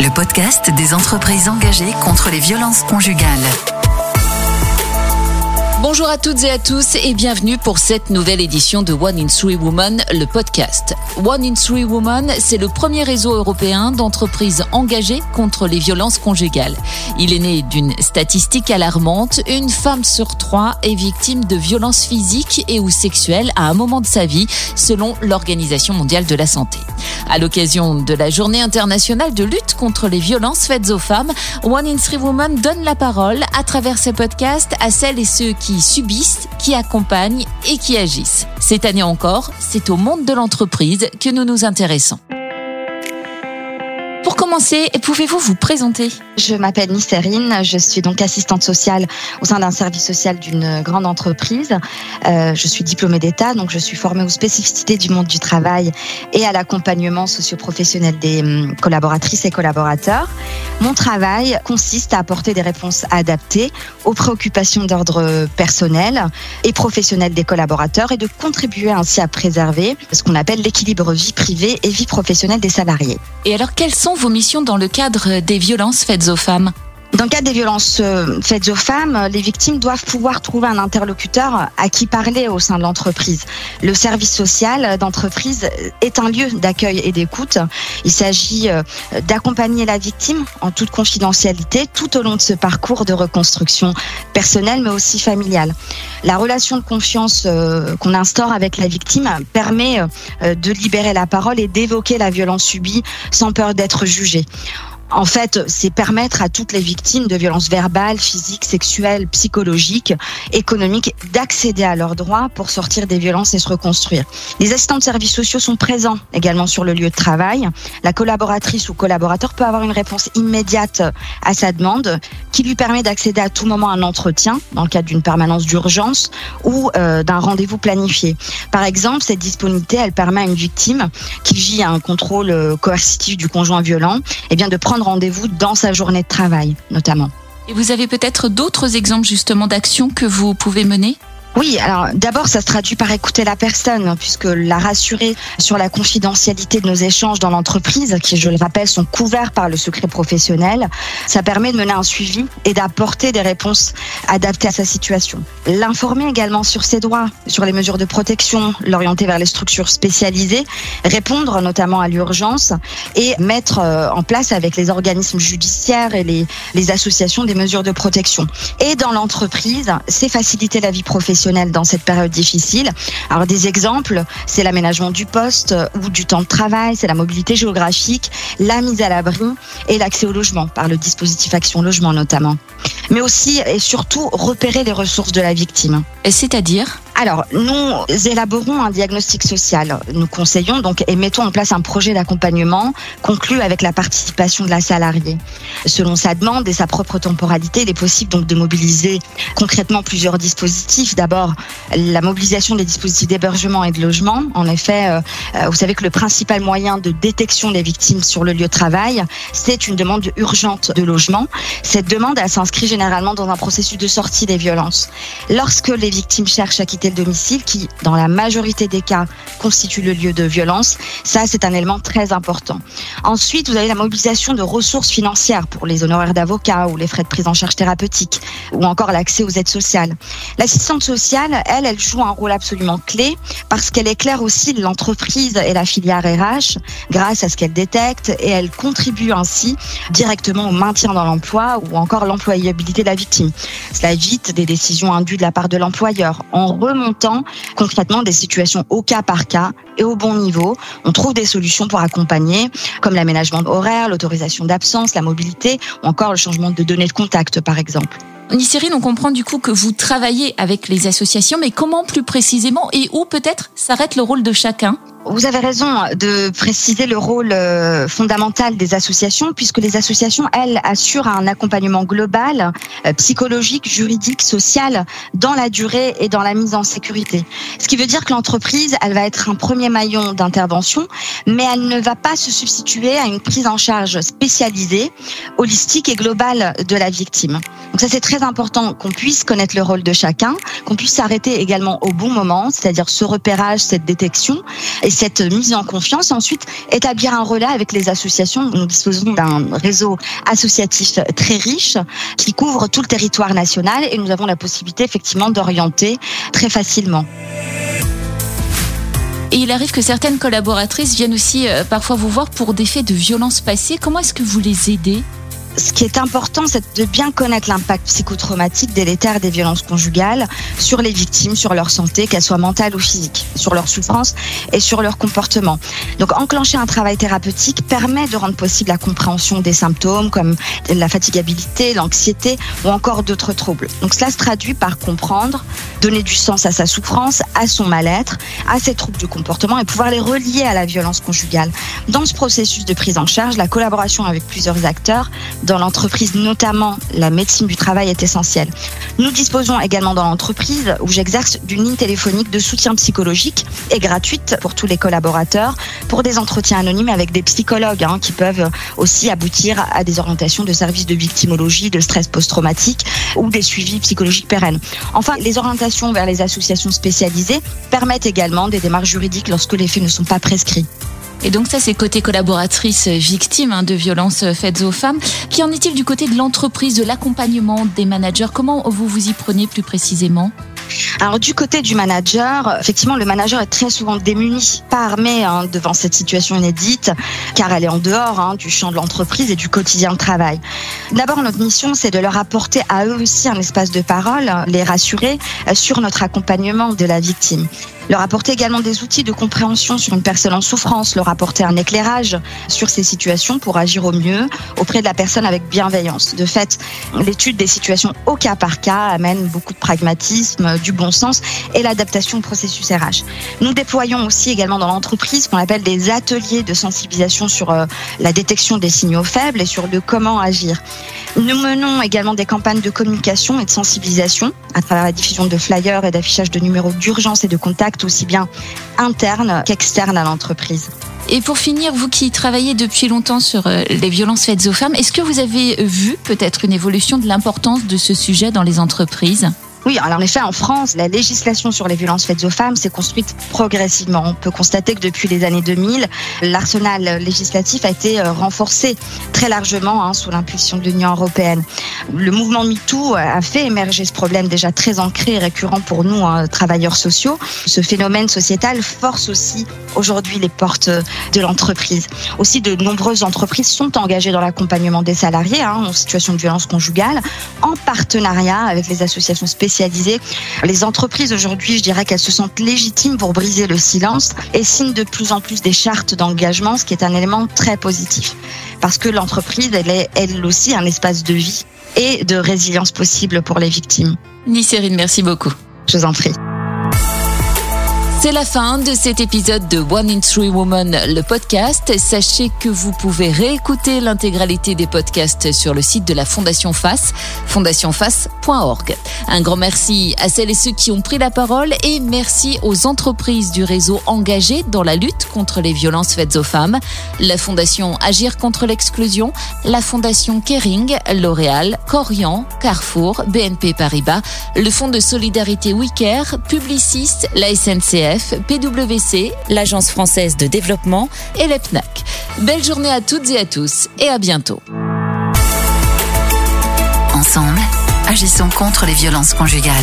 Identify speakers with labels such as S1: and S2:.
S1: le podcast des entreprises engagées contre les violences conjugales.
S2: Bonjour à toutes et à tous et bienvenue pour cette nouvelle édition de One in Three Women, le podcast. One in Three Women, c'est le premier réseau européen d'entreprises engagées contre les violences conjugales. Il est né d'une statistique alarmante. Une femme sur trois est victime de violences physiques et ou sexuelles à un moment de sa vie, selon l'Organisation mondiale de la santé. À l'occasion de la journée internationale de lutte contre les violences faites aux femmes, One in Three Women donne la parole à travers ses podcasts à celles et ceux qui qui subissent, qui accompagnent et qui agissent. Cette année encore, c'est au monde de l'entreprise que nous nous intéressons. Commencer, pouvez-vous vous présenter?
S3: Je m'appelle Nisserine, je suis donc assistante sociale au sein d'un service social d'une grande entreprise. Euh, je suis diplômée d'État, donc je suis formée aux spécificités du monde du travail et à l'accompagnement socio-professionnel des hum, collaboratrices et collaborateurs. Mon travail consiste à apporter des réponses adaptées aux préoccupations d'ordre personnel et professionnel des collaborateurs et de contribuer ainsi à préserver ce qu'on appelle l'équilibre vie privée et vie professionnelle des salariés.
S2: Et alors, quelles sont vos missions dans le cadre des violences faites aux femmes
S3: dans le cas des violences euh, faites aux femmes, les victimes doivent pouvoir trouver un interlocuteur à qui parler au sein de l'entreprise. Le service social d'entreprise est un lieu d'accueil et d'écoute. Il s'agit euh, d'accompagner la victime en toute confidentialité tout au long de ce parcours de reconstruction personnelle mais aussi familiale. La relation de confiance euh, qu'on instaure avec la victime permet de libérer la parole et d'évoquer la violence subie sans peur d'être jugée. En fait, c'est permettre à toutes les victimes de violences verbales, physiques, sexuelles, psychologiques, économiques d'accéder à leurs droits pour sortir des violences et se reconstruire. Les assistants de services sociaux sont présents également sur le lieu de travail. La collaboratrice ou collaborateur peut avoir une réponse immédiate à sa demande qui lui permet d'accéder à tout moment à un entretien dans le cadre d'une permanence d'urgence ou euh, d'un rendez-vous planifié. Par exemple, cette disponibilité, elle permet à une victime qui vit un contrôle euh, coercitif du conjoint violent, eh bien de prendre rendez-vous dans sa journée de travail, notamment.
S2: Et vous avez peut-être d'autres exemples justement d'actions que vous pouvez mener?
S3: Oui, alors d'abord, ça se traduit par écouter la personne, hein, puisque la rassurer sur la confidentialité de nos échanges dans l'entreprise, qui, je le rappelle, sont couverts par le secret professionnel, ça permet de mener un suivi et d'apporter des réponses adaptées à sa situation. L'informer également sur ses droits, sur les mesures de protection, l'orienter vers les structures spécialisées, répondre notamment à l'urgence et mettre euh, en place avec les organismes judiciaires et les, les associations des mesures de protection. Et dans l'entreprise, c'est faciliter la vie professionnelle dans cette période difficile. Alors des exemples, c'est l'aménagement du poste ou du temps de travail, c'est la mobilité géographique, la mise à l'abri et l'accès au logement par le dispositif Action Logement notamment. Mais aussi et surtout repérer les ressources de la victime.
S2: C'est-à-dire?
S3: Alors, nous élaborons un diagnostic social. Nous conseillons donc et mettons en place un projet d'accompagnement conclu avec la participation de la salariée. Selon sa demande et sa propre temporalité, il est possible donc de mobiliser concrètement plusieurs dispositifs. D'abord, la mobilisation des dispositifs d'hébergement et de logement. En effet, euh, euh, vous savez que le principal moyen de détection des victimes sur le lieu de travail, c'est une demande urgente de logement. Cette demande, elle s'inscrit généralement dans un processus de sortie des violences. Lorsque les victimes cherchent à quitter domicile qui, dans la majorité des cas, constitue le lieu de violence. Ça, c'est un élément très important. Ensuite, vous avez la mobilisation de ressources financières pour les honoraires d'avocat ou les frais de prise en charge thérapeutique ou encore l'accès aux aides sociales. L'assistante sociale, elle, elle joue un rôle absolument clé parce qu'elle éclaire aussi l'entreprise et la filière RH grâce à ce qu'elle détecte et elle contribue ainsi directement au maintien dans l'emploi ou encore l'employabilité de la victime. Cela évite des décisions indues de la part de l'employeur en remontant concrètement des situations au cas par cas et au bon niveau. On trouve des solutions pour accompagner, comme l'aménagement horaire, l'autorisation d'absence, la mobilité ou encore le changement de données de contact, par exemple.
S2: Nisérine, on comprend du coup que vous travaillez avec les associations, mais comment plus précisément et où peut-être s'arrête le rôle de chacun?
S3: Vous avez raison de préciser le rôle euh, fondamental des associations, puisque les associations, elles, assurent un accompagnement global, euh, psychologique, juridique, social, dans la durée et dans la mise en sécurité. Ce qui veut dire que l'entreprise, elle va être un premier maillon d'intervention, mais elle ne va pas se substituer à une prise en charge spécialisée, holistique et globale de la victime. Donc ça, c'est très important qu'on puisse connaître le rôle de chacun, qu'on puisse s'arrêter également au bon moment, c'est-à-dire ce repérage, cette détection. Et cette mise en confiance, ensuite, établir un relais avec les associations. Nous disposons d'un réseau associatif très riche qui couvre tout le territoire national et nous avons la possibilité effectivement d'orienter très facilement.
S2: Et il arrive que certaines collaboratrices viennent aussi euh, parfois vous voir pour des faits de violence passée. Comment est-ce que vous les aidez?
S3: Ce qui est important, c'est de bien connaître l'impact psychotraumatique délétère des violences conjugales sur les victimes, sur leur santé, qu'elle soit mentale ou physique, sur leur souffrance et sur leur comportement. Donc, enclencher un travail thérapeutique permet de rendre possible la compréhension des symptômes comme la fatigabilité, l'anxiété ou encore d'autres troubles. Donc, cela se traduit par comprendre, donner du sens à sa souffrance, à son mal-être, à ses troubles du comportement et pouvoir les relier à la violence conjugale. Dans ce processus de prise en charge, la collaboration avec plusieurs acteurs dans l'entreprise, notamment la médecine du travail, est essentielle. Nous disposons également dans l'entreprise où j'exerce d'une ligne téléphonique de soutien psychologique et gratuite pour tous les collaborateurs pour des entretiens anonymes avec des psychologues hein, qui peuvent aussi aboutir à des orientations de services de victimologie, de stress post-traumatique ou des suivis psychologiques pérennes. Enfin, les orientations vers les associations spécialisées permettent également des démarches juridiques lorsque les faits ne sont pas prescrits.
S2: Et donc ça, c'est côté collaboratrice victime hein, de violences faites aux femmes. Qu'en est-il du côté de l'entreprise, de l'accompagnement des managers? Comment vous vous y prenez plus précisément?
S3: Alors du côté du manager, effectivement, le manager est très souvent démuni, pas armé hein, devant cette situation inédite, car elle est en dehors hein, du champ de l'entreprise et du quotidien de travail. D'abord, notre mission, c'est de leur apporter à eux aussi un espace de parole, les rassurer sur notre accompagnement de la victime leur apporter également des outils de compréhension sur une personne en souffrance, leur apporter un éclairage sur ces situations pour agir au mieux auprès de la personne avec bienveillance. De fait, l'étude des situations au cas par cas amène beaucoup de pragmatisme, du bon sens et l'adaptation au processus RH. Nous déployons aussi également dans l'entreprise ce qu'on appelle des ateliers de sensibilisation sur euh, la détection des signaux faibles et sur le comment agir. Nous menons également des campagnes de communication et de sensibilisation à travers la diffusion de flyers et d'affichage de numéros d'urgence et de contact aussi bien interne qu'externe à l'entreprise.
S2: Et pour finir, vous qui travaillez depuis longtemps sur euh, les violences faites aux femmes, est-ce que vous avez vu peut-être une évolution de l'importance de ce sujet dans les entreprises?
S3: Oui, alors en effet, en France, la législation sur les violences faites aux femmes s'est construite progressivement. On peut constater que depuis les années 2000, l'arsenal législatif a été euh, renforcé très largement hein, sous l'impulsion de l'Union européenne. Le mouvement MeToo a fait émerger ce problème déjà très ancré et récurrent pour nous, hein, travailleurs sociaux. Ce phénomène sociétal force aussi aujourd'hui les portes de l'entreprise. Aussi, de nombreuses entreprises sont engagées dans l'accompagnement des salariés hein, en situation de violence conjugale, en partenariat avec les associations spécialisées les entreprises aujourd'hui, je dirais qu'elles se sentent légitimes pour briser le silence et signent de plus en plus des chartes d'engagement, ce qui est un élément très positif. Parce que l'entreprise, elle est elle aussi un espace de vie et de résilience possible pour les victimes.
S2: Nicérine, merci beaucoup.
S3: Je vous en prie.
S2: C'est la fin de cet épisode de One in Three Woman, le podcast. Sachez que vous pouvez réécouter l'intégralité des podcasts sur le site de la Fondation FACE, fondationface.org. Un grand merci à celles et ceux qui ont pris la parole et merci aux entreprises du réseau engagées dans la lutte contre les violences faites aux femmes. La Fondation Agir contre l'exclusion, la Fondation Kering, L'Oréal, Corian, Carrefour, BNP Paribas, le Fonds de solidarité WeCare, Publicis, la SNCF, PwC, l'Agence française de développement et l'EPNAC. Belle journée à toutes et à tous et à bientôt.
S1: Ensemble, agissons contre les violences conjugales.